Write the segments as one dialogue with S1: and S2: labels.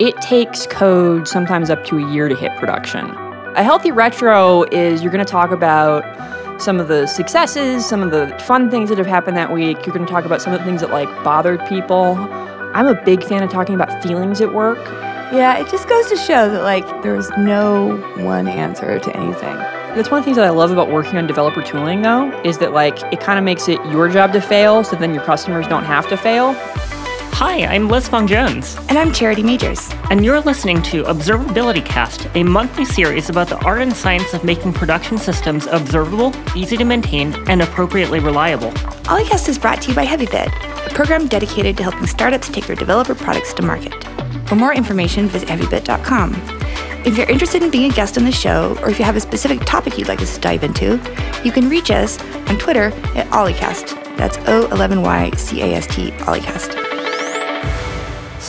S1: It takes code sometimes up to a year to hit production. A healthy retro is you're going to talk about some of the successes, some of the fun things that have happened that week. You're going to talk about some of the things that like bothered people. I'm a big fan of talking about feelings at work.
S2: Yeah, it just goes to show that like there's no one answer to anything.
S1: That's one of the things that I love about working on developer tooling though, is that like it kind of makes it your job to fail so then your customers don't have to fail.
S3: Hi, I'm Liz Fong Jones.
S2: And I'm Charity Majors.
S3: And you're listening to Observability Cast, a monthly series about the art and science of making production systems observable, easy to maintain, and appropriately reliable.
S2: Ollycast is brought to you by HeavyBit, a program dedicated to helping startups take their developer products to market. For more information, visit heavybit.com. If you're interested in being a guest on the show, or if you have a specific topic you'd like us to dive into, you can reach us on Twitter at Ollycast. That's O11YCAST, Ollycast.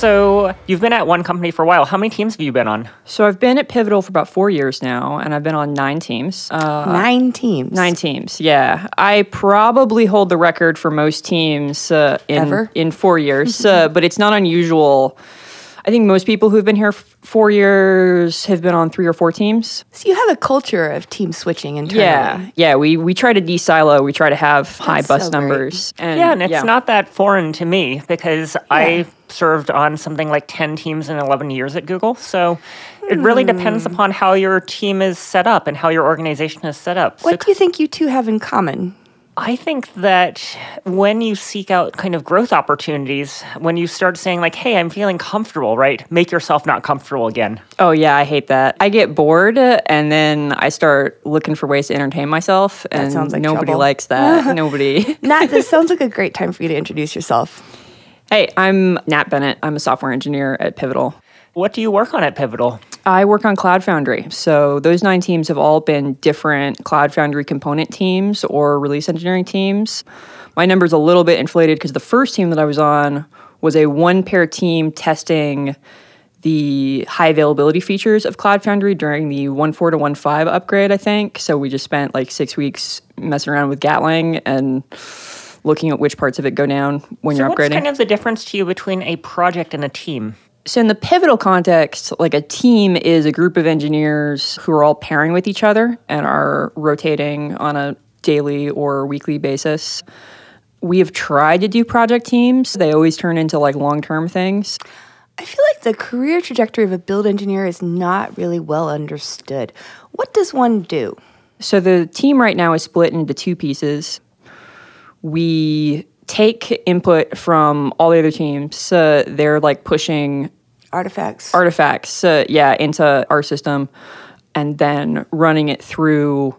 S3: So you've been at one company for a while. How many teams have you been on?
S1: So I've been at Pivotal for about four years now, and I've been on nine teams.
S2: Uh, nine teams.
S1: Nine teams. Yeah, I probably hold the record for most teams uh, in
S2: Ever?
S1: in four years, uh, but it's not unusual. I think most people who've been here f- four years have been on three or four teams.
S2: So you have a culture of team switching internally.
S1: Yeah, yeah. We we try to de-silo. We try to have high bus
S2: so
S1: numbers. And,
S3: yeah, and it's not that foreign to me because I served on something like 10 teams in 11 years at Google. So it really depends
S2: Hmm.
S3: upon how your team is set up and how your organization is set up. So
S2: What do you think you two have in common?
S3: I think that when you seek out kind of growth opportunities, when you start saying, like, hey, I'm feeling comfortable, right? Make yourself not comfortable again.
S1: Oh yeah, I hate that. I get bored and then I start looking for ways to entertain myself, and
S2: sounds like
S1: nobody
S2: trouble.
S1: likes that. nobody.
S2: Nat, this sounds like a great time for you to introduce yourself.
S1: Hey, I'm Nat Bennett. I'm a software engineer at Pivotal.
S3: What do you work on at Pivotal?
S1: I work on Cloud Foundry. So those nine teams have all been different Cloud Foundry component teams or release engineering teams. My number's a little bit inflated because the first team that I was on was a one pair team testing the high availability features of Cloud Foundry during the 1.4 to 1.5 upgrade, I think. So we just spent like six weeks messing around with Gatling and looking at which parts of it go down when
S3: So
S1: you're upgrading.
S3: what's kind of the difference to you between a project and a team?
S1: So, in the pivotal context, like a team is a group of engineers who are all pairing with each other and are rotating on a daily or weekly basis. We have tried to do project teams, they always turn into like long term things.
S2: I feel like the career trajectory of a build engineer is not really well understood. What does one do?
S1: So, the team right now is split into two pieces. We take input from all the other teams. They're like pushing
S2: Artifacts.
S1: artifacts, uh, yeah, into our system, and then running it through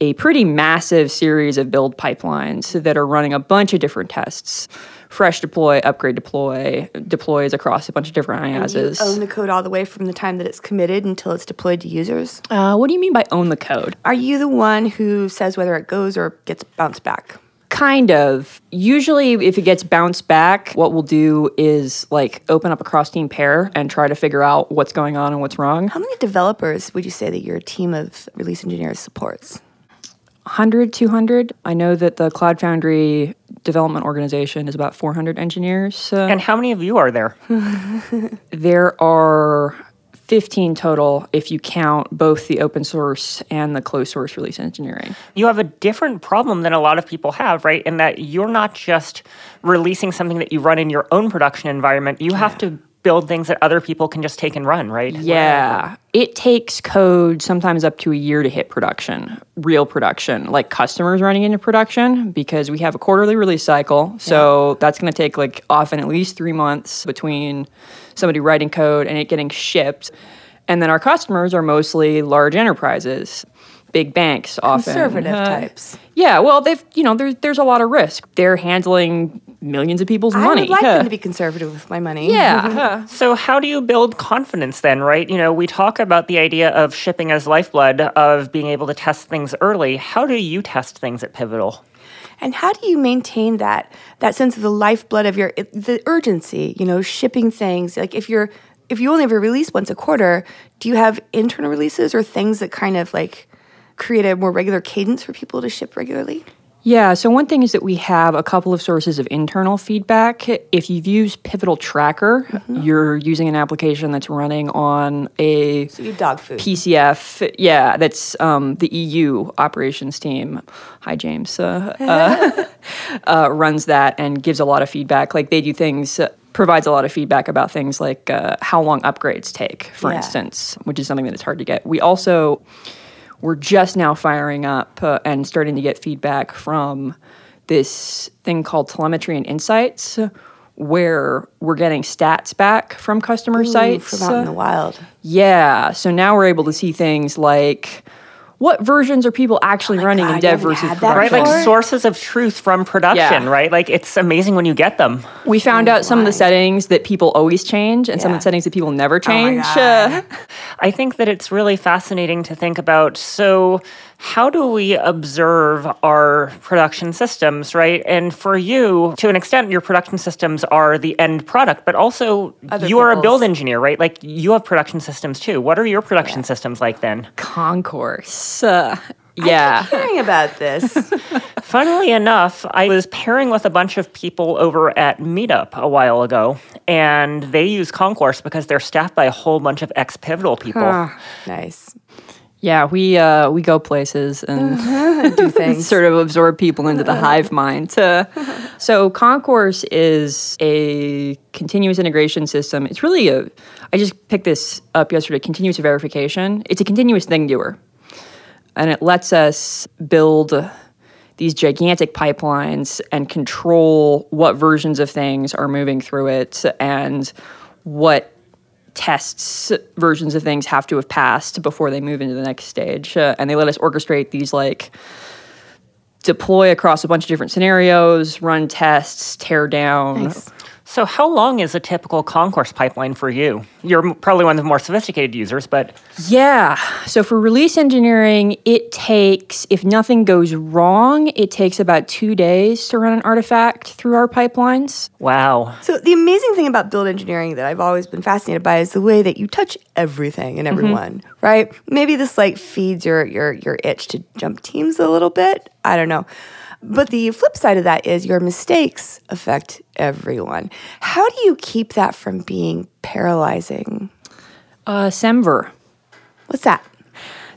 S1: a pretty massive series of build pipelines that are running a bunch of different tests. Fresh deploy, upgrade deploy, deploys across a bunch of different
S2: you
S1: IaaSes.
S2: own the code all the way from the time that it's committed until it's deployed to users.
S1: Uh, what do you mean by own the code?
S2: Are you the one who says whether it goes or gets bounced back?
S1: Kind of. Usually, if it gets bounced back, what we'll do is like open up a cross team pair and try to figure out what's going on and what's wrong.
S2: How many developers would you say that your team of release engineers supports?
S1: 100, 200. I know that the Cloud Foundry development organization is about 400 engineers. Uh,
S3: And how many of you are there?
S1: there are 15 total if you count both the open source and the closed source release engineering.
S3: you have a different problem than a lot of people have, right? In that you're not just releasing something that you run in your own production environment, you have to build things that other people can just take and run, right?
S1: Yeah. It takes code sometimes up to a year to hit production, real production, like customers running into production, because we have a quarterly release cycle. So that's going to take like often at least three months between somebody writing code and it getting shipped. And then our customers are mostly large enterprises, big banks often.
S2: Conservative
S1: Uh,
S2: types.
S1: Yeah, well, they've, you know, there's, there's a lot of risk. They're handling millions of people's
S2: I
S1: money.
S2: I would like
S1: Huh.
S2: them to be conservative with my money.
S1: yeah. huh.
S3: So, how do you build confidence then, right? You know, we talk about the idea of shipping as lifeblood, of being able to test things early. How do you test things at Pivotal?
S2: And how do you maintain that that sense of the lifeblood of your the urgency? You know, shipping things like if you're if you only a release once a quarter, do you have internal releases or things that kind of like create a more regular cadence for people to ship regularly?
S1: Yeah, so one thing is that we have a couple of sources of internal feedback. If you've used Pivotal Tracker, you're using an application that's running on a
S2: So dog food.
S1: PCF. Yeah, that's um, the EU operations team. Hi, James. Uh, uh, uh, runs that and gives a lot of feedback. Like they do things. Uh, provides a lot of feedback about things like uh, how long upgrades take, for
S2: Yeah.
S1: instance, which is something that it's hard to get. We also we're just now firing up uh, and starting to get feedback from this thing called telemetry and insights where we're getting stats back from customer
S2: Ooh,
S1: sites
S2: from out in the wild.
S1: yeah so now we're able to see things like what versions are people actually running
S2: God,
S1: in dev versus
S2: had that
S3: Right,
S1: production
S3: like sources of truth from production,
S1: Yeah.
S3: right? Like it's amazing when you get them.
S1: we found out some of the settings that people always change and some of the settings that people never
S2: Oh my
S1: change
S2: God.
S1: Uh,
S3: I think that it's really fascinating to think about. So, how do we observe our production systems, right? And for you, to an extent, your production systems are the end product, but also
S2: Other
S3: you are a build engineer, right? Like you have production systems too. What are your production systems like then?
S1: concourse uh, yeah
S2: Hearing about this.
S3: Funnily enough, I was pairing with a bunch of people over at Meetup a while ago, and they use Concourse because they're staffed by a whole bunch of ex Pivotal people.
S2: nice.
S1: Yeah we uh we go places and
S2: Do things.
S1: sort of absorb people into the hive mind. So Concourse is a continuous integration system. It's really a I just picked this up yesterday, continuous verification. It's a continuous thing doer. And it lets us build these gigantic pipelines and control what versions of things are moving through it and what tests versions of things have to have passed before they move into the next stage. Uh, and they let us orchestrate these like deploy across a bunch of different scenarios, run tests, tear down.
S2: Nice.
S3: So, how long is a typical concourse pipeline for you? You're probably one of the more sophisticated users, but
S1: Yeah. So for release engineering, it takes, if nothing goes wrong, it takes about two days to run an artifact through our pipelines.
S3: wow.
S2: So the amazing thing about build engineering that I've always been fascinated by is the way that you touch everything and mm-hmm. everyone, right? Maybe this like feeds your your your itch to jump teams a little bit. I don't know. But the flip side of that is your mistakes affect everyone. How do you keep that from being paralyzing?
S1: Uh, Semver.
S2: What's that?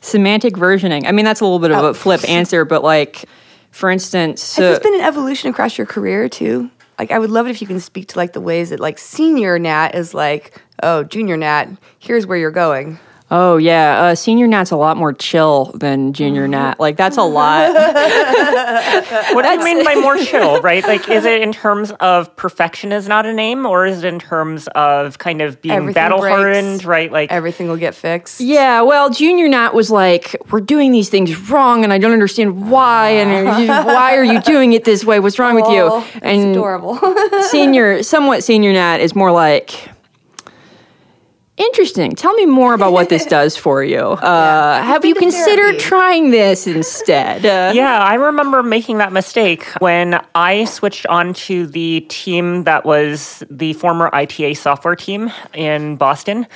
S1: Semantic versioning. I mean, that's a little bit of
S2: Oh.
S1: a flip answer, but like, for instance,
S2: Has
S1: uh,
S2: this been an evolution across your career too? Like, I would love it if you can speak to like the ways that like senior Nat is like, oh, junior Nat, here's where you're going.
S1: Oh yeah, uh, senior Nat's a lot more chill than junior Nat. Like that's a lot.
S3: What do you mean by more chill, right? Like, is it in terms of perfection is not a name, or is it in terms of kind of being battle hardened, right? Like,
S2: Everything will get fixed.
S1: Yeah, well, Junior Nat was like, "We're doing these things wrong, and I don't understand why. And why are you doing it this way? What's wrong with you?"
S2: Oh, that's
S1: And
S2: adorable.
S1: senior, somewhat senior Nat is more like, "Interesting. Tell me more about what this does for you. Uh, have you considered
S2: therapy.
S1: trying this instead?" Uh,
S3: Yeah, I remember making that mistake when I switched on to the team that was the former ITA software team in Boston.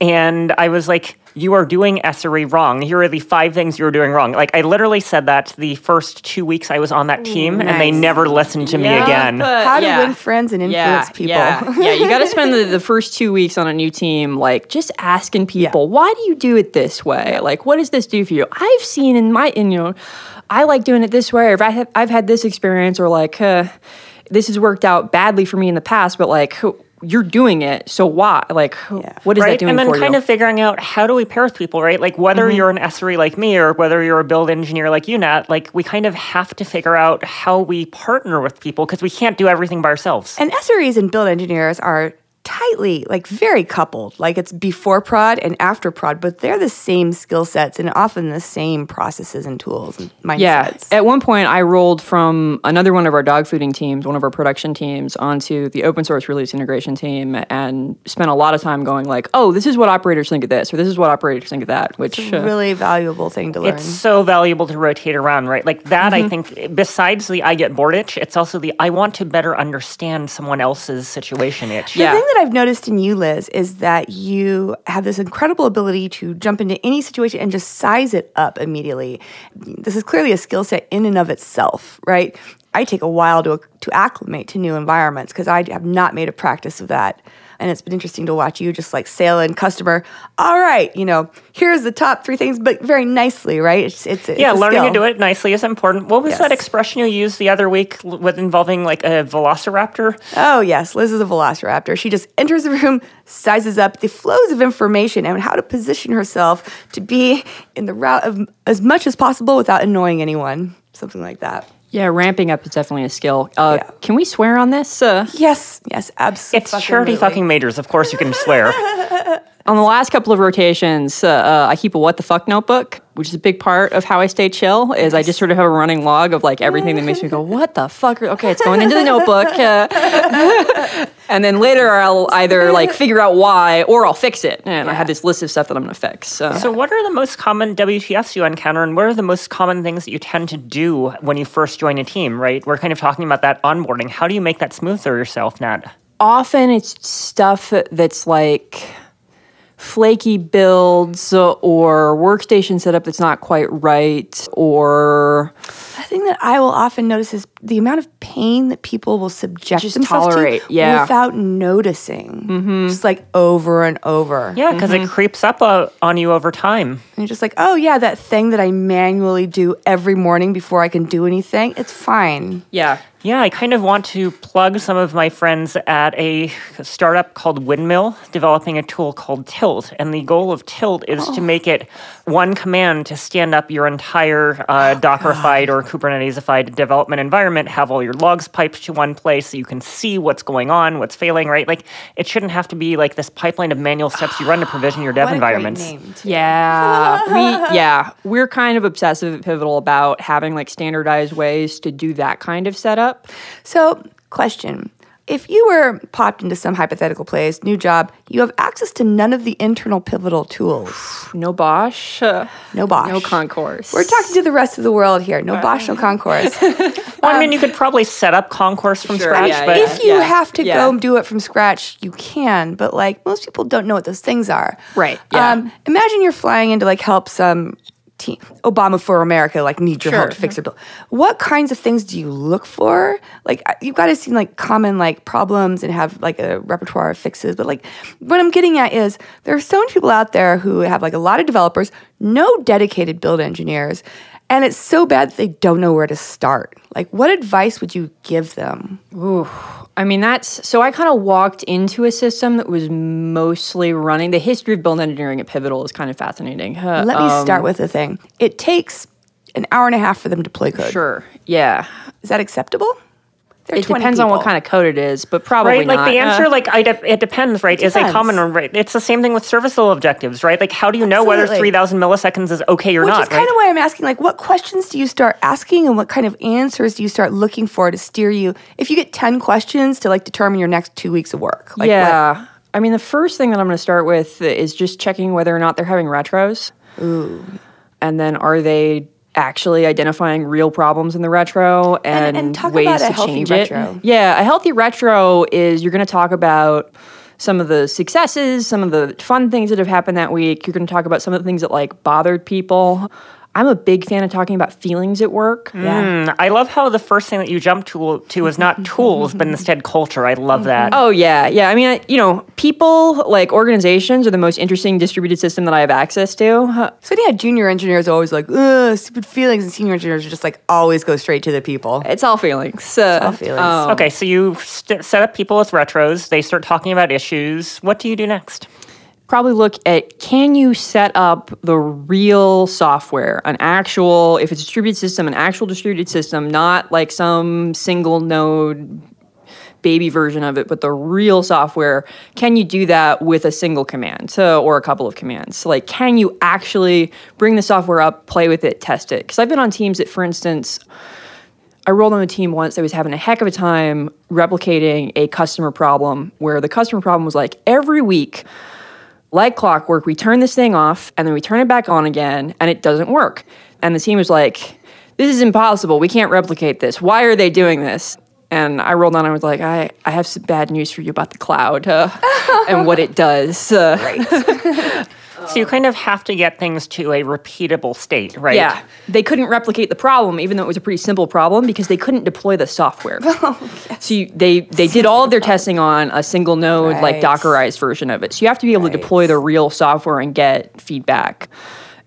S3: And I was like, you are doing SRE wrong. Here are the five things you're doing wrong. Like, I literally said that the first two weeks I was on that team, and they never listened to me again.
S2: How to
S1: yeah.
S2: win friends and influence people.
S1: Yeah, yeah. You got to spend the, the first two weeks on a new team, like just asking people, why do you do it this way? Like, what does this do for you? I've seen in my, in, you know, I like doing it this way, or if I have, I've had this experience, or like, uh, this has worked out badly for me in the past, but like, you're doing it, so why? Like, what is that
S3: right?
S1: doing
S3: And then kind
S1: you?
S3: of figuring out how do we pair with people, right? Like whether mm-hmm. you're an SRE like me or whether you're a build engineer like you, Nat, like we kind of have to figure out how we partner with people because we can't do everything by ourselves.
S2: And SREs and build engineers are tightly, like very coupled. Like it's before prod and after prod, but they're the same skill sets and often the same processes and tools and mindsets.
S1: Yeah. At one point, I rolled from another one of our dog fooding teams, one of our production teams, onto the open source release integration team, and spent a lot of time going like, "Oh, this is what operators think of this, or this is what operators think of that." Which
S2: It's a
S1: uh,
S2: really valuable thing to learn.
S3: It's so valuable to rotate around, right? Like that, I think, besides the I get bored itch, it's also the I want to better understand someone else's situation itch.
S1: Yeah.
S2: That I've noticed in you, Liz, is that you have this incredible ability to jump into any situation and just size it up immediately. This is clearly a skill set in and of itself, right? I take a while to to acclimate to new environments because I have not made a practice of that. And it's been interesting to watch you just like sail in customer. All right, you know, here's the top three things, but very nicely, right? It's it's, it's
S3: yeah,
S2: a
S3: learning
S2: skill.
S3: to do it nicely is important. What was
S2: Yes.
S3: that expression you used the other week with involving like a velociraptor?
S2: Oh, yes. Liz is a velociraptor. She just enters the room, sizes up the flows of information and how to position herself to be in the route of as much as possible without annoying anyone. Something like that.
S1: Yeah, ramping up is definitely a skill. Uh,
S2: Yeah.
S1: Can we swear on this? Uh,
S2: Yes, yes, absolutely.
S3: It's charity fucking majors. Of course, you can swear.
S1: on the last couple of rotations, uh, uh, I keep a what the fuck notebook, which is a big part of how I stay chill. Is I just sort of have a running log of like everything that makes me go, "What the fuck?" Okay, it's going into the notebook, uh, and then later I'll either like figure out why or I'll fix it. And I have this list of stuff that I'm going to fix. So.
S3: So, what are the most common WTFs you encounter, and what are the most common things that you tend to do when you first join a team? Right, we're kind of talking about that onboarding. How do you make that smooth for yourself, Nat?
S1: often it's stuff that's like flaky builds or workstation setup that's not quite right or
S2: The thing that I will often notice is the amount of pain that people will subject
S1: Just
S2: themselves
S1: tolerate,
S2: to
S1: yeah.
S2: without noticing. Just like over and over.
S3: Yeah, because it creeps up uh, on you over time.
S2: And you're just like, oh, yeah, that thing that I manually do every morning before I can do anything, it's fine.
S1: yeah
S3: Yeah, I kind of want to plug some of my friends at a startup called Windmill, developing a tool called Tilt. And the goal of Tilt is to make it one command to stand up your entire uh, Dockerified or Kubernetesified development environment, have all your logs piped to one place so you can see what's going on, what's failing, right? Like, it shouldn't have to be like this pipeline of manual steps you run to provision your dev
S2: What a great
S3: environments.
S2: name, too.
S1: yeah we yeah we're kind of obsessive at pivotal about having like standardized ways to do that kind of setup
S2: So, question. If you were popped into some hypothetical place, new job, you have access to none of the internal pivotal tools.
S1: no BOSH uh,
S2: No BOSH.
S1: no concourse
S2: We're talking to the rest of the world here. No BOSH, no concourse.
S3: Well, I mean, you could probably set up Concourse from
S1: Sure,
S3: scratch,
S1: yeah,
S3: but
S1: yeah.
S2: if you have to
S1: yeah.
S2: go do it from scratch, you can. But like most people don't know what those things are.
S1: Right, yeah.
S2: Um, imagine you're flying in to like help some team, Obama for America, like need your help to fix their bill. What kinds of things do you look for? Like you've got to see like common like problems and have like a repertoire of fixes. But like what I'm getting at is there are so many people out there who have like a lot of developers, no dedicated build engineers. And it's so bad that they don't know where to start. Like, what advice would you give them?
S1: Ooh, I mean, that's so I kind of walked into a system that was mostly running. The history of build engineering at Pivotal is kind of fascinating. Uh,
S2: Let me
S1: um,
S2: start with the thing. It takes an hour and a half for them to play code.
S1: Sure. Yeah.
S2: Is that acceptable? They're
S1: It depends on what kind of code it is, but probably
S3: right? Like
S1: not.
S3: the answer,
S1: Uh,
S3: like I de- it depends, right? Is a common one, right? It's the same thing with service level objectives, right? Like how do you know whether three thousand milliseconds is okay or
S2: Which
S3: not?
S2: Which is kind
S3: right?
S2: of why I'm asking, like, what questions do you start asking and what kind of answers do you start looking for to steer you? If you get 10 questions to like determine your next two weeks of work. Like, what-
S1: yeah. I mean, the first thing that I'm going to start with is just checking whether or not they're having retros. Ooh. And then are they actually identifying real problems in the retro and,
S2: and talk
S1: ways to change
S2: retro.
S1: it? Yeah, a healthy retro is you're going to talk about some of the successes, some of the fun things that have happened that week. You're going to talk about some of the things that like bothered people. I'm a big fan of talking about feelings at work.
S2: Yeah.
S3: Mm, I love how the first thing that you jump to to is not tools, but instead culture. I love that.
S1: Oh yeah, yeah. I mean, I, you know, people like organizations are the most interesting distributed system that I have access to.
S2: So yeah, junior engineers are always like, ugh, stupid feelings, and senior engineers are just like always go straight to the people.
S1: It's all feelings. Uh,
S2: all feelings.
S1: um,
S3: Okay, so you st- set up people with retros. They start talking about issues. What do you do next?
S1: Probably look at can you set up the real software, an actual, if it's a distributed system, an actual distributed system, not like some single node baby version of it, but the real software. Can you do that with a single command so, or a couple of commands? So like, can you actually bring the software up, play with it, test it? Because I've been on teams that, for instance, I rolled on a team once that was having a heck of a time replicating a customer problem where the customer problem was like every week, like clockwork, we turn this thing off and then we turn it back on again and it doesn't work. And the team was like, this is impossible. We can't replicate this. Why are they doing this? And I rolled on. I was like, I, I have some bad news for you about the cloud uh, and what it does. Uh,
S2: Right.
S3: So you kind of have to get things to a repeatable state, right?
S1: Yeah, they couldn't replicate the problem, even though it was a pretty simple problem, because they couldn't deploy the software. Oh, so you, they they did all of their testing on a single node, like Dockerized version of it. So you have to be able to deploy the real software and get feedback,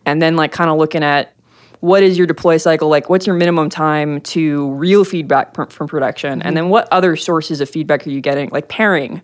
S1: and then like kind of looking at what is your deploy cycle like? What's your minimum time to real feedback pr- from production? And mm-hmm. then what other sources of feedback are you getting? Like pairing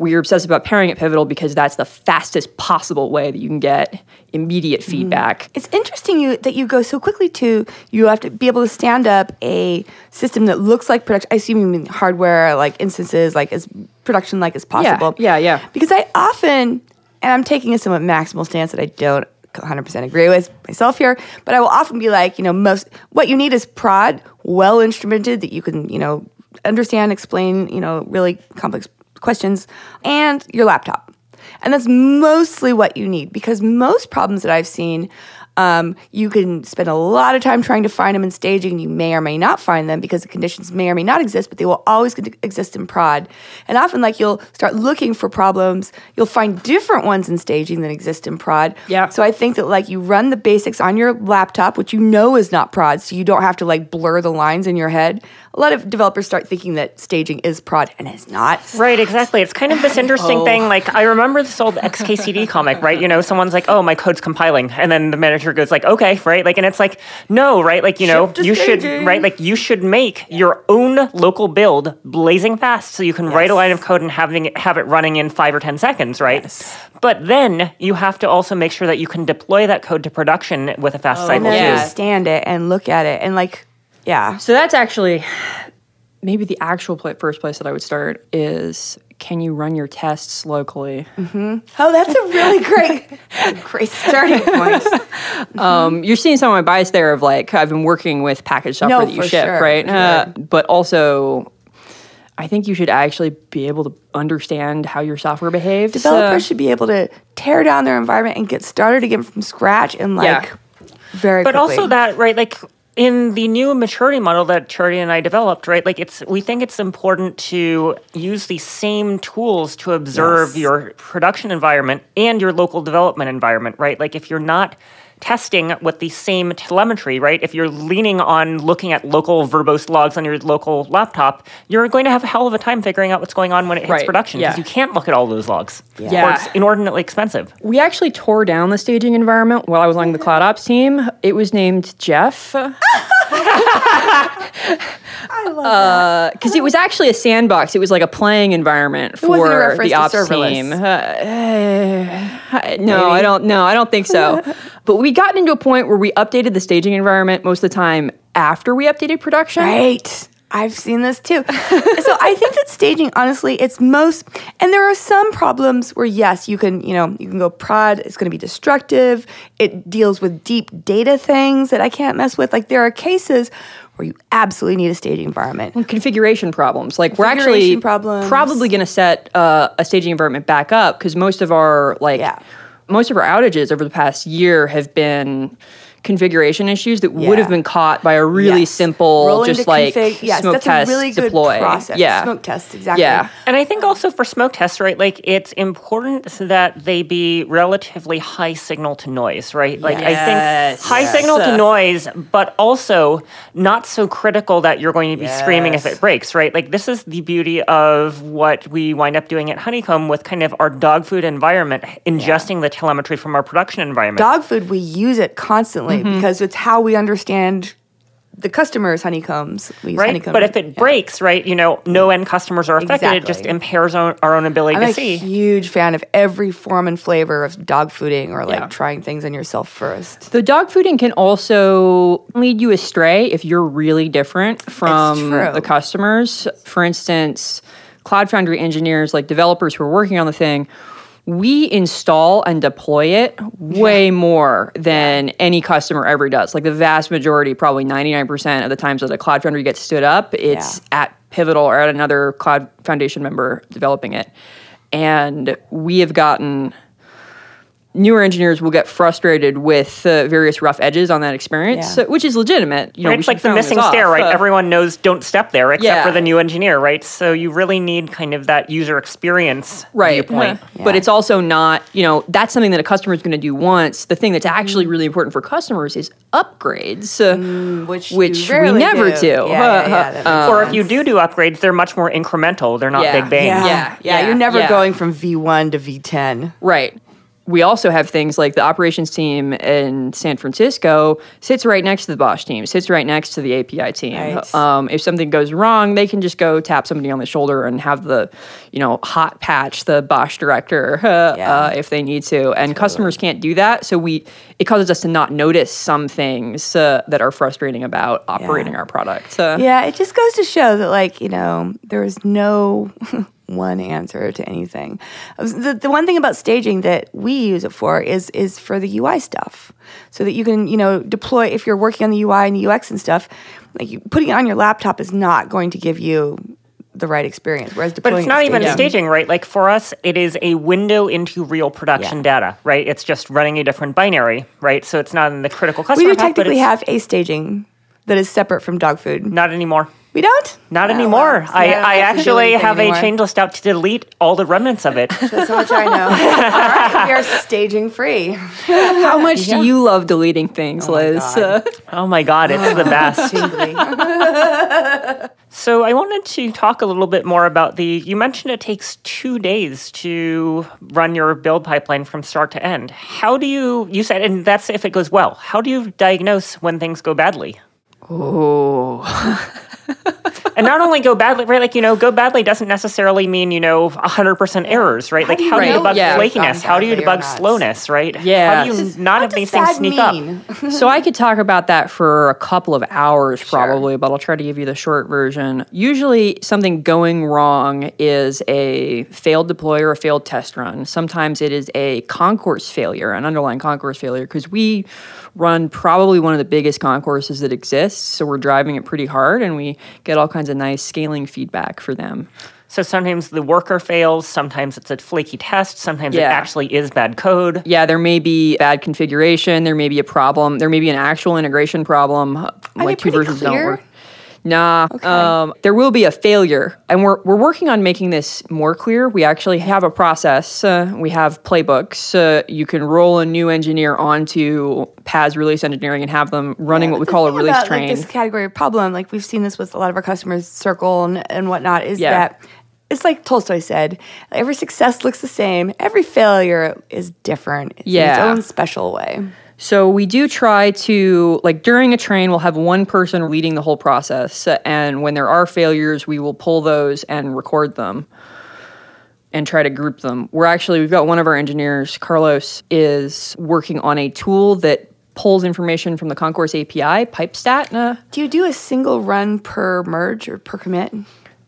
S1: we're obsessed about pairing at pivotal because that's the fastest possible way that you can get immediate mm-hmm. feedback
S2: It's interesting you that you go so quickly to you have to be able to stand up a system that looks like production. I assume you mean hardware, like instances, like as production like as possible.
S1: yeah, yeah.
S2: Because I often, and I'm taking a somewhat maximal stance that I don't 100% agree with myself here, but I will often be like, you know, most what you need is prod, well instrumented that you can, you know, understand, explain, you know, really complex questions, and your laptop. And that's mostly what you need because most problems that I've seen, um, you can spend a lot of time trying to find them in staging. You may or may not find them because the conditions may or may not exist, but they will always exist in prod. And often, like you'll start looking for problems, you'll find different ones in staging than exist in prod.
S1: Yeah.
S2: So I think that like you run the basics on your laptop, which you know is not prod, so you don't have to like blur the lines in your head. A lot of developers start thinking that staging is prod, and it's not.
S3: Right, exactly. It's kind of this interesting oh. thing. Like I remember this old XKCD comic, right? You know, someone's like, "Oh, my code's compiling," and then the manager goes like, "Okay, right?" Like, and it's like, no, right? Like, you know, you should, right? Like, you should make your own local build blazing fast, so you can write a line of code and having it, have it running in five or ten seconds, right? But then you have to also make sure that you can deploy that code to production with a fast oh,
S2: And
S3: cycle.
S1: Yeah.
S2: understand it and look at it and like, yeah.
S1: So that's actually maybe the actual pla first place that I would start is can you run your tests locally?
S2: Oh, that's a really great, great starting point.
S1: Um, you're seeing some of my bias there of like I've been working with package software
S2: No,
S1: that you ship,
S2: sure,
S1: right?
S2: for
S1: Uh, but also, I think you should actually be able to understand how your software behaves.
S2: Developers
S1: Uh,
S2: should be able to tear down their environment and get started again from scratch and like
S1: Yeah.
S2: very
S3: but
S2: quickly.
S3: also that right like in the new maturity model that charity and i developed right like it's we think it's important to use the same tools to observe
S2: Yes.
S3: your production environment and your local development environment right like if you're not testing with the same telemetry right if you're leaning on looking at local verbose logs on your local laptop you're going to have a hell of a time figuring out what's going on when it hits
S1: Right,
S3: production because
S1: yeah.
S3: you can't look at all those logs
S1: Yeah.
S3: or it's inordinately expensive
S1: we actually tore down the staging environment while I was on the cloud ops team. It was named Jeff.
S2: I love that
S1: because it was actually a sandbox. It was like a playing environment for the ops team. Uh, uh, no, I don't. No, I don't think so. but we gotten into a point where we updated the staging environment most of the time after we updated production.
S2: Right. I've seen this too. so I think that staging, honestly, it's most, and there are some problems where yes, you can, you know, you can go prod. It's going to be destructive. It deals with deep data things that I can't mess with. Like there are cases where you absolutely need a staging environment.
S1: Configuration problems. Like we're actually
S2: problems.
S1: probably going to set uh, a staging environment back up because most of our like
S2: Yeah.
S1: most of our outages over the past year have been configuration issues that would have been caught by a really
S2: Yes.
S1: simple
S2: Rolling
S1: just like
S2: config- yes,
S1: smoke
S2: that's
S1: test
S2: a really good
S1: deploy.
S2: process.
S1: Yeah,
S2: Smoke test, exactly.
S1: Yeah.
S3: And I think also for smoke tests, right, like it's important that they be relatively high signal to noise, right? Like I think high
S1: Yes.
S3: signal to uh. noise, but also not so critical that you're going to be screaming if it breaks, right? Like this is the beauty of what we wind up doing at Honeycomb with kind of our dog food environment, ingesting the telemetry from our production environment.
S2: Dog food, we use it constantly
S1: Mm-hmm.
S2: because it's how we understand the customers' honeycombs. We use
S3: Right,
S2: honeycomb.
S3: but if it
S2: Yeah.
S3: breaks, right, you know, no end customers are affected. It just impairs our, our own ability
S2: I'm
S3: to
S2: a
S3: see.
S2: huge fan of every form and flavor of dog fooding or like
S1: Yeah.
S2: trying things on yourself first.
S1: The dog fooding can also lead you astray if you're really different from the customers. For instance, Cloud Foundry engineers, like developers who are working on the thing, we install and deploy it way more than any customer ever does. Like the vast majority, probably 99% of the times that a Cloud Foundry gets stood up, it's at Pivotal or at another Cloud Foundation member developing it. And we have gotten newer engineers will get frustrated with uh, various rough edges on that experience,
S2: Yeah.
S1: uh, which is legitimate. You know,
S3: it's like the missing stair,
S1: off.
S3: right?
S1: Uh,
S3: Everyone knows don't step there except
S1: Yeah.
S3: for the new engineer, right? So you really need kind of that user experience
S1: right
S3: viewpoint.
S1: uh, but it's also not you know that's something that a customer is going to do once the thing that's actually really important for customers is upgrades uh,
S2: which
S1: which we never do,
S2: Yeah, yeah, yeah, that
S3: Or if you do do upgrades, they're much more incremental. They're not
S1: Yeah.
S3: big bang.
S2: yeah,
S1: Yeah,
S2: yeah,
S1: yeah,
S2: you're never
S1: yeah.
S2: going from V1 to V10.
S1: right we also have things like the operations team in San Francisco sits right next to the BOSH team, sits right next to the API team.
S2: Right.
S1: Um, if something goes wrong, they can just go tap somebody on the shoulder and have the, you know, hot patch the BOSH director uh,
S2: Yeah.
S1: uh, if they need to. And customers can't do that, so we it causes us to not notice some things uh, that are frustrating about operating our product. Uh,
S2: Yeah, it just goes to show that, like, you know, there is no one answer to anything. The, the one thing about staging that we use it for is is for the UI stuff, so that you can, you know, deploy if you're working on the UI and the UX and stuff. Like, you, putting it on your laptop is not going to give you the right experience. Whereas
S3: But it's not even
S2: staging-
S3: staging, right? Like for us, it is a window into real production
S2: Yeah.
S3: data, right? It's just running a different binary, right? So it's not in the critical
S2: We
S3: customer
S2: do
S3: path,
S2: technically
S3: it's
S2: have a staging that is separate from dog food.
S3: not anymore.
S2: We don't.
S3: Not
S2: Oh,
S3: anymore.
S2: well,
S3: I,
S2: yeah, that's
S3: I
S2: a
S3: actually
S2: doing
S3: have
S2: anymore.
S3: a change list out to delete all the remnants of it.
S2: That's how much I know. All right, we are staging free.
S1: How much do you love deleting things,
S2: Oh
S1: Liz?
S2: God.
S1: Uh,
S3: oh my God, it's the best.
S2: Tingly.
S3: So I wanted to talk a little bit more about the. You mentioned it takes two days to run your build pipeline from start to end. How do you? You said, and that's if it goes well. How do you diagnose when things go badly?
S1: oh.
S3: And not only go badly, right? Like you know, go badly doesn't necessarily mean you know hundred percent errors, right? Like
S2: do you
S3: how do you debug
S1: Yeah.
S3: flakiness? How do you debug slowness, right?
S1: Yeah.
S3: How do you
S1: Just-
S3: not have
S2: What
S3: these things
S2: that
S3: sneak up?
S1: so I could talk about that for a couple of hours probably, but I'll try to give you the short version. Usually something going wrong is a failed deploy or a failed test run. Sometimes it is a concourse failure, an underlying concourse failure, because we run probably one of the biggest concourses that exists. So we're driving it pretty hard and we get all kinds of nice scaling feedback for them.
S3: So sometimes the worker fails, sometimes it's a flaky test, sometimes it actually is bad code.
S1: Yeah, there may be bad configuration. There may be a problem. There may be an actual integration problem.
S2: they
S1: like two versions
S2: clear?
S1: don't work. Nah, um, there will be a failure, and we're we're working on making this more clear. We actually have a process. Uh, we have playbooks. Uh, you can roll a new engineer onto PAS release engineering and have them running what we call a release
S2: about,
S1: train.
S2: Like this category of problem, like we've seen this with a lot of our customers, Circle and, and whatnot, is
S1: Yeah.
S2: that it's like Tolstoy said: every success looks the same, every failure is different. It's in its own special way.
S1: So we do try to like during a train we'll have one person leading the whole process uh, and when there are failures we will pull those and record them and try to group them. We're actually we've got one of our engineers Carlos is working on a tool that pulls information from the Concourse API pipestat. Uh,
S2: Do you do a single run per merge or per commit?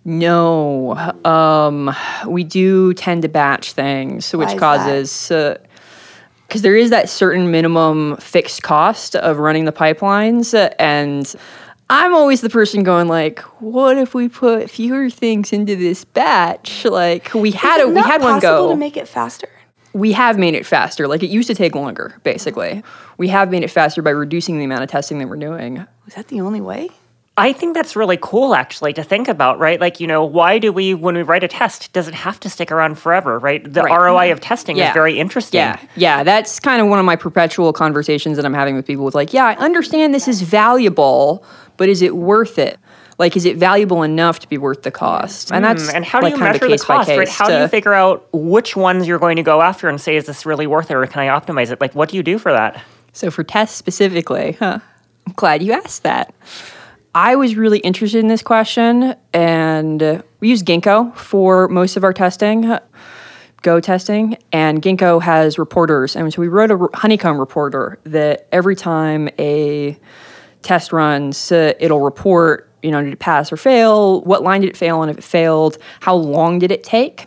S1: no, um, we do tend to batch things, which
S2: is that?
S1: Because there is that certain minimum fixed cost of running the pipelines, and I'm always the person going like, "What if we put fewer things into this batch?" Like we had
S2: Is
S1: a we had one
S2: possible
S1: go.
S2: to make it faster.
S1: we have made it faster. Like it used to take longer, basically. We have made it faster by reducing the amount of testing that we're doing.
S2: Was that the only way?
S3: I think that's really cool, actually, to think about, right? Like, you know, why do we, when we write a test, does it have to stick around forever, right? The
S1: Right.
S3: ROI of testing is very interesting.
S1: Yeah, yeah, that's kind of one of my perpetual conversations that I'm having with people. With like, yeah, I understand this is valuable, but is it worth it? Like, is it valuable enough to be worth the cost? And that's
S3: Mm, And how do
S1: like,
S3: you measure the
S1: case
S3: cost, right? How do you figure out which ones you're going to go after and say, is this really worth it or can I optimize it? Like, what do you do for that?
S1: So for tests specifically, huh? I'm glad you asked that. I was really interested in this question, and we use Ginkgo for most of our testing, Go testing, and Ginkgo has reporters, and so we wrote a honeycomb reporter that every time a test runs, uh, it'll report, you know, did it pass or fail? What line did it fail? And if it failed, how long did it take?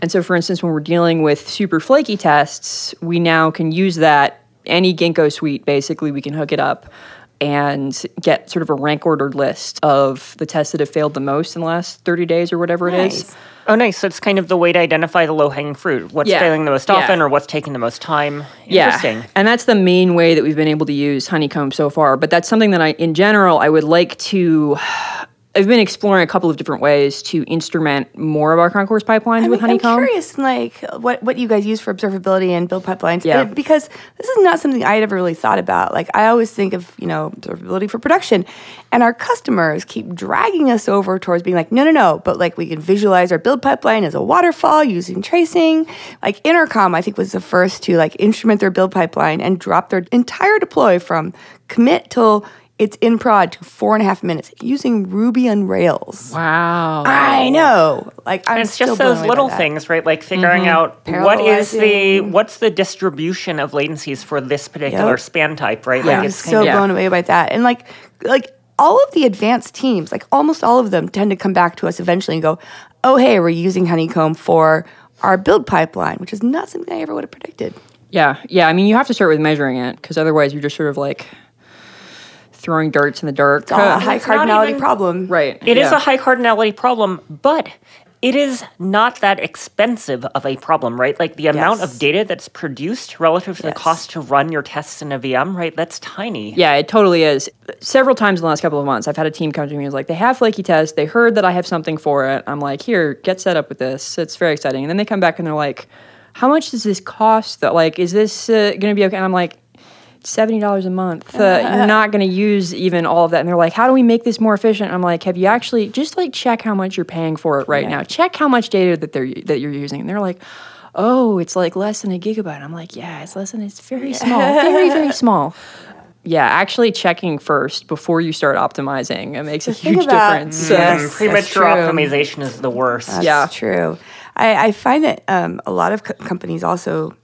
S1: And so, for instance, when we're dealing with super flaky tests, we now can use that any Ginkgo suite. Basically, we can hook it up and get sort of a rank ordered list of the tests that have failed the most in the last 30 days or whatever it is.
S3: Oh, nice. So it's kind of the way to identify the low hanging fruit. What's
S1: Yeah.
S3: failing the most
S1: Yeah.
S3: often or what's taking the most time. Interesting.
S1: Yeah, and that's the main way that we've been able to use Honeycomb so far. But that's something that I, in general, I would like to. I've been exploring a couple of different ways to instrument more of our concourse pipelines
S2: I
S1: with
S2: mean, I'm
S1: Honeycomb.
S2: curious, like what what you guys use for observability and build pipelines.
S1: Yeah.
S2: Because this is not something I'd ever really thought about. Like I always think of you know observability for production, and our customers keep dragging us over towards being like, no, no, no. But like we can visualize our build pipeline as a waterfall using tracing. Like Intercom, I think was the first to like instrument their build pipeline and drop their entire deploy from commit till it's in prod to four and a half minutes using Ruby on Rails.
S1: Wow.
S2: I know. Like I'm
S3: it's just those little things, right? Like figuring mm-hmm. out what is the what's the distribution of latencies for this particular
S2: Yep.
S3: span type, right?
S1: Yeah.
S3: Like
S2: I'm
S3: it's
S2: so
S3: kind of,
S1: yeah.
S2: blown away by that. And like like all of the advanced teams, like almost all of them tend to come back to us eventually and go, "Oh, hey, we're using Honeycomb for our build pipeline," which is not something I ever would have predicted.
S1: Yeah, yeah. I mean, you have to start with measuring it because otherwise you're just sort of like throwing darts in the dark.
S2: It's all a high
S3: it's
S2: cardinality
S3: even-
S2: problem.
S1: right.
S3: It is
S1: yeah.
S3: a high cardinality problem, but it is not that expensive of a problem, right? Like the amount
S2: Yes.
S3: of data that's produced relative to the cost to run your tests in a VM, right? That's tiny.
S1: Yeah, it totally is. Several times in the last couple of months, I've had a team come to me and was like, they have flaky tests. They heard that I have something for it. I'm like, here, get set up with this. It's very exciting. And then they come back and they're like, how much does this cost? That Like, is this uh, going to be okay? And I'm like, seventy dollars a month. Uh, you're not going to use even all of that. And they're like, "How do we make this more efficient?" I'm like, "Have you actually just like check how much you're paying for it right now? Check how much data that they're that you're using." And they're like, "Oh, it's like less than a gigabyte." I'm like, "Yeah, it's less than. It's very small, very very small." Yeah, actually checking first before you start optimizing it makes a huge
S2: about-
S1: difference.
S2: Yes,
S3: Mm,
S2: that's
S3: premature optimization is the worst.
S2: That's
S1: Yeah.
S2: true. I, I find that um, a lot of co- companies also.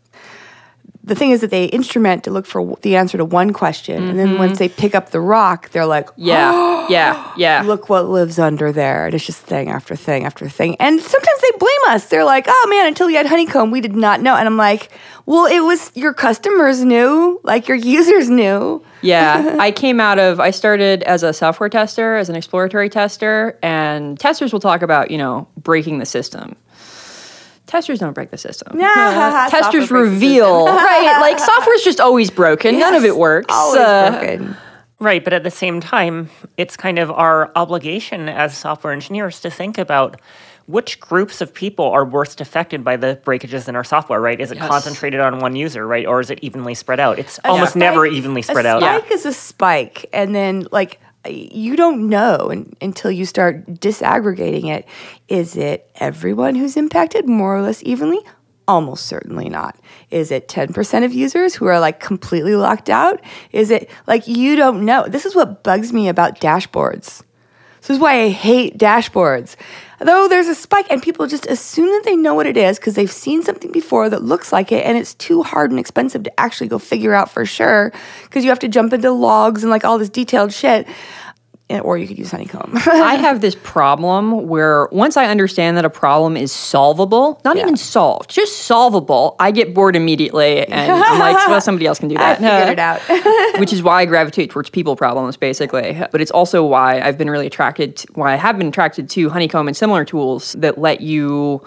S2: The thing is that they instrument to look for the answer to one question, and then once mm-hmm. they pick up the rock, they're like,
S1: Yeah, yeah, yeah.
S2: look what lives under there. And it's just thing after thing after thing. And sometimes they blame us. They're like, oh man, until we had honeycomb, we did not know. And I'm like, well, it was your customers knew, like your users knew.
S1: Yeah, I came out of, I started as a software tester, as an exploratory tester, and testers will talk about, you know, breaking the system. Testers don't break the system.
S2: Yeah,
S1: testers
S2: software breaks the
S1: reveal, right? Like software's just always broken. None of it works.
S2: Always
S1: Uh,
S2: broken.
S3: Right, but at the same time, it's kind of our obligation as software engineers to think about which groups of people are worst affected by the breakages in our software, right? Is it
S1: Yes.
S3: concentrated on one user, right? Or is it evenly spread out? It's almost
S2: spike-
S3: never evenly spread
S2: a
S3: out.
S2: spike is a spike, and then like you don't know until you start disaggregating it. Is it everyone who's impacted more or less evenly? Almost certainly not. Is it 10% of users who are like completely locked out? Is it like you don't know? This is what bugs me about dashboards. This is why I hate dashboards. Though there's a spike and people just assume that they know what it is because they've seen something before that looks like it and it's too hard and expensive to actually go figure out for sure because you have to jump into logs and like all this detailed shit. Or you could use Honeycomb.
S1: I have this problem where once I understand that a problem is solvable, not even solved, just solvable, I get bored immediately and I'm like, well, somebody else can do
S2: I
S1: that.
S2: figured it out.
S1: which is why I gravitate towards people problems, basically. But it's also why I've been really attracted, to, why I have been attracted to Honeycomb and similar tools that let you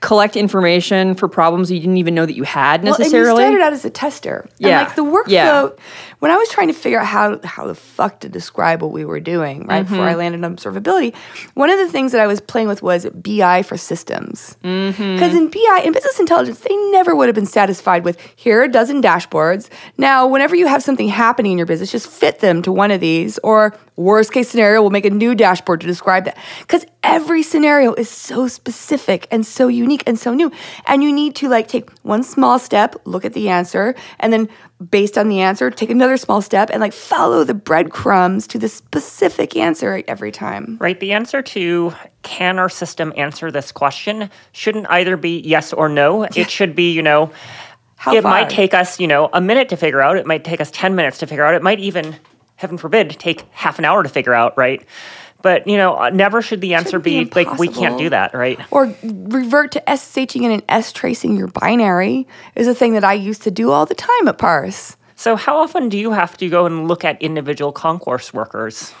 S1: collect information for problems you didn't even know that you had
S2: Well, and you
S1: necessarily.
S2: started out as a tester.
S1: Yeah.
S2: And like the workflow,
S1: Yeah.
S2: when I was trying to figure out how, how the fuck to describe what we were doing, right, before
S1: Mm-hmm.
S2: I landed on observability, one of the things that I was playing with was BI for systems. Because
S1: Mm-hmm.
S2: in BI, in business intelligence, they never would have been satisfied with here are a dozen dashboards. Now, whenever you have something happening in your business, just fit them to one of these, or worst case scenario, we'll make a new dashboard to describe that. Because every scenario is so specific and so unique and so new. And you need to like take one small step, look at the answer, and then based on the answer, take another small step and like follow the breadcrumbs to the specific answer every time.
S3: Right. The answer to can our system answer this question shouldn't either be yes or no. It should be, you know,
S2: How
S3: it
S2: far?
S3: might take us, you know, a minute to figure out. It might take us 10 minutes to figure out. It might even, heaven forbid, take half an hour to figure out, right? But, you know, uh, never should the answer
S2: Shouldn't be
S3: be, like, we can't do that, right?
S2: Or revert to SSHing and an S tracing your binary is a thing that I used to do all the time at Parse.
S3: So, how often do you have to go and look at individual concourse workers?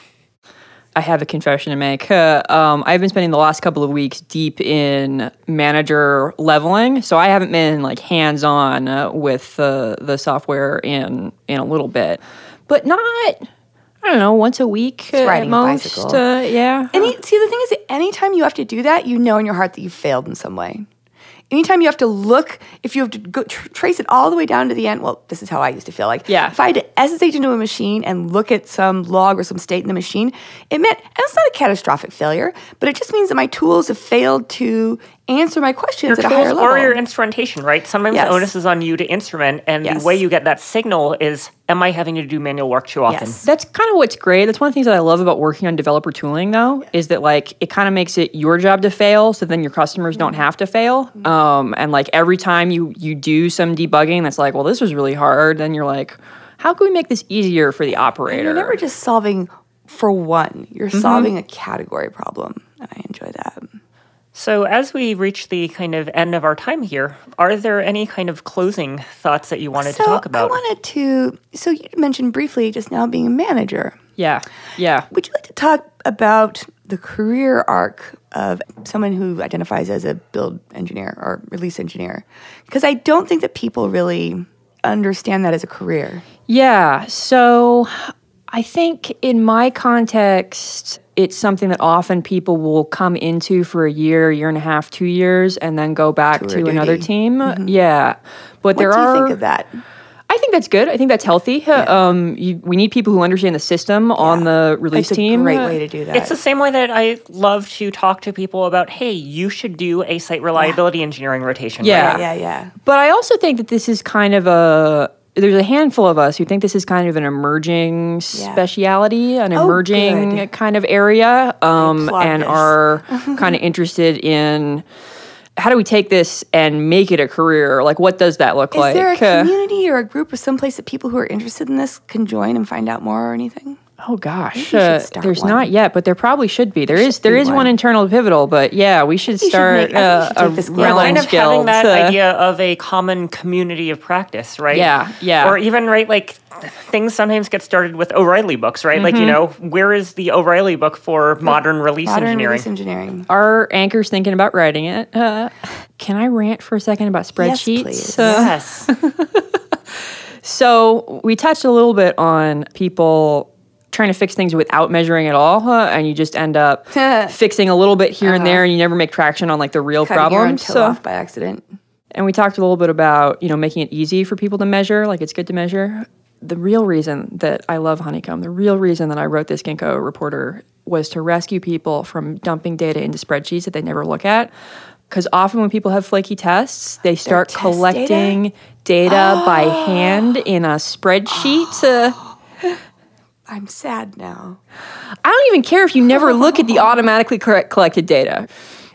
S1: I have a confession to make. Uh, um, I've been spending the last couple of weeks deep in manager leveling, so I haven't been like hands on uh, with uh, the software in in a little bit, but not. I don't know, once a week uh,
S2: riding
S1: at
S2: a
S1: most.
S2: bicycle.
S1: Uh, yeah.
S2: Any, see, the thing is, anytime you have to do that, you know in your heart that you failed in some way. Anytime you have to look, if you have to go tr- trace it all the way down to the end, well, this is how I used to feel like.
S1: Yeah.
S2: If I had to SSH into a machine and look at some log or some state in the machine, it meant, and it's not a catastrophic failure, but it just means that my tools have failed to answer my questions
S3: your
S2: at a higher
S3: tools
S2: level.
S3: or your instrumentation, right? Sometimes
S2: Yes.
S3: the onus is on you to instrument, and
S2: Yes.
S3: the way you get that signal is, am I having to do manual work too often?
S2: Yes.
S1: That's kind of what's great. That's one of the things that I love about working on developer tooling, though, is that like it kind of makes it your job to fail, so then your customers don't have to fail. Um, and like every time you you do some debugging, that's like, well, this was really hard. Then you're like, how can we make this easier for the operator?
S2: And You're never just solving for one, you're
S1: Mm-hmm.
S2: solving a category problem. And I enjoy that.
S3: So, as we reach the kind of end of our time here, are there any kind of closing thoughts that you wanted
S2: so
S3: to talk about?
S2: I wanted to, so you mentioned briefly just now being a manager.
S1: yeah, yeah.
S2: Would you like to talk about the career arc of someone who identifies as a build engineer or release engineer? Because I don't think that people really understand that as a career.
S1: Yeah. So I think in my context, it's something that often people will come into for a year, year and a half, two years, and then go back
S2: Tour
S1: to
S2: duty.
S1: another team. Yeah. But
S2: What
S1: there
S2: do you
S1: are.
S2: think of that?
S1: I think that's good. I think that's healthy. Um, you, we need people who understand the system on the release
S2: It's a
S1: team.
S2: great way to do that.
S3: It's the same way that I love to talk to people about, hey, you should do a site reliability engineering rotation.
S1: Yeah.
S3: right?
S2: yeah, yeah.
S1: But I also think that this is kind of a. There's a handful of us who think this is kind of an emerging speciality, an emerging
S2: good.
S1: kind of area, um, and
S2: this.
S1: are kind of interested in how do we take this and make it a career? Like, what does that look
S2: Is
S1: like?
S2: Is there a community or a group or someplace that people who are interested in this can join and find out more or anything?
S1: Oh gosh, uh, there's
S2: one.
S1: not yet, but there probably should be. There is
S2: should
S1: there
S2: be
S1: is one.
S2: one.
S1: internal Pivotal, but yeah, we should
S2: should
S1: start
S2: make- I think we
S1: uh,
S2: should
S1: a
S2: take this
S3: Yeah, kind
S1: Gremlins
S3: of having that
S1: uh,
S3: idea of a common community of practice, right?
S1: Yeah, yeah.
S3: Or even right, like things sometimes get started with O'Reilly books, right? Like you
S1: Mm-hmm.
S3: know, where is the O'Reilly book for modern release
S2: Modern
S3: engineering?
S2: release engineering.
S1: Our anchor's thinking about writing it. Uh, can I rant for a second about
S2: Yes,
S1: spreadsheets?
S2: please.
S1: Uh,
S3: yes.
S1: So we touched a little bit on people trying to fix things without measuring at all, huh? and you just end up fixing a little bit here and there, and you never make traction on like the real
S2: Uh-huh. Your own
S1: problems.
S2: off by accident.
S1: and we talked a little bit about you know making it easy for people to measure, like it's good to measure. The real reason that I love Honeycomb, the real reason that I wrote this Ginkgo reporter was to rescue people from dumping data into spreadsheets that they never look at. Because often when people have flaky tests, they start
S2: test
S1: collecting data, by hand in a spreadsheet. Uh,
S2: I'm sad now.
S1: I don't even care if you never look at the automatically correct collected data.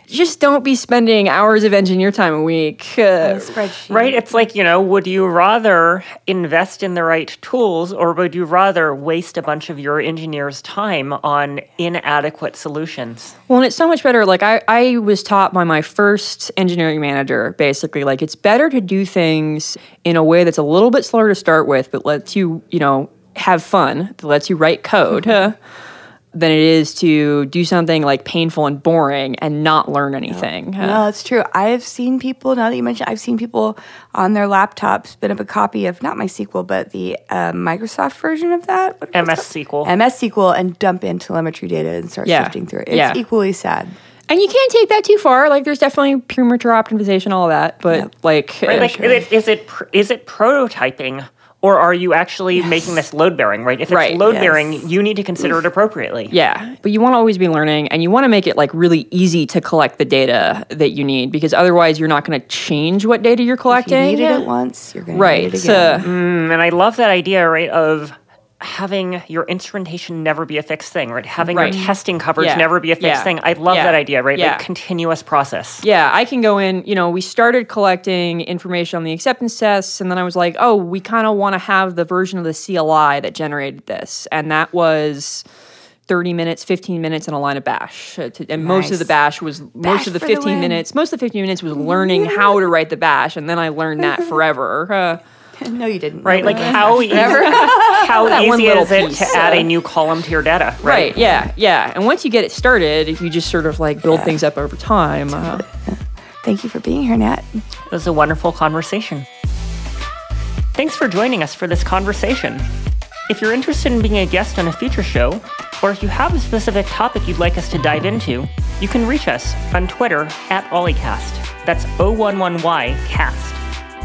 S1: Just don't be spending hours of engineer time a week. Uh,
S2: spreadsheet.
S3: Right? It's like, you know, would you rather invest in the right tools or would you rather waste a bunch of your engineers' time on inadequate solutions?
S1: well, and it's so much better. Like I, I was taught by my first engineering manager, basically, like it's better to do things in a way that's a little bit slower to start with, but lets you, you know, have fun, that lets you write code. uh, Than it is to do something like painful and boring and not learn anything. Uh,
S2: No, it's true. I have seen people, now that you mention I've seen people on their laptops spin up a copy of not MySQL, but the uh, Microsoft version of that.
S3: MS SQL.
S2: MS SQL and dump in telemetry data and start
S1: Yeah.
S2: sifting through it. It's
S1: Yeah.
S2: equally sad.
S1: And you can't take that too far. Like, there's definitely premature optimization, all that. But
S2: Yep.
S1: like,
S3: Right?
S1: uh,
S3: Like, is it, is it pr- is it prototyping, or are you actually making this load bearing? Right? If it's
S1: Right.
S3: load bearing,
S2: Yes.
S3: you need to consider it appropriately.
S1: yeah. But you want to always be learning, and you want to make it like really easy to collect the data that you need, because otherwise, you're not going to change what data you're collecting.
S2: If you
S1: collecting.
S2: needed it once, you're going to
S1: right.
S2: need it again.
S1: uh,
S3: Mm, and I love that idea, right, of having your instrumentation never be a fixed thing, right? Having
S1: Right.
S3: your testing coverage
S1: Yeah.
S3: never be a fixed
S1: Yeah.
S3: thing. I love
S1: Yeah.
S3: that idea, right?
S1: Yeah.
S3: Like continuous process.
S1: Yeah, I can go in. You know, we started collecting information on the acceptance tests, and then I was like, oh, we kind of want to have the version of the CLI that generated this. And that was 30 minutes, 15 minutes, in a line of bash. Uh, to- And most of the bash was,
S2: Bash
S1: most of the
S2: for the
S1: 15 minutes, most of the 15 minutes was learning how to write the bash. And then I learned that forever. Uh,
S4: no, you didn't.
S3: Right? Like how easy, how easy is it
S1: piece.
S3: to add a new column to your data?
S1: Right. Yeah. Yeah. And once you get it started, if you just sort of like build things up over time, uh,
S4: Thank you for being here, Nat.
S3: It was a wonderful conversation. Thanks for joining us for this conversation. If you're interested in being a guest on a future show, or if you have a specific topic you'd like us to dive into, you can reach us on Twitter at Ollycast. That's O11Y cast.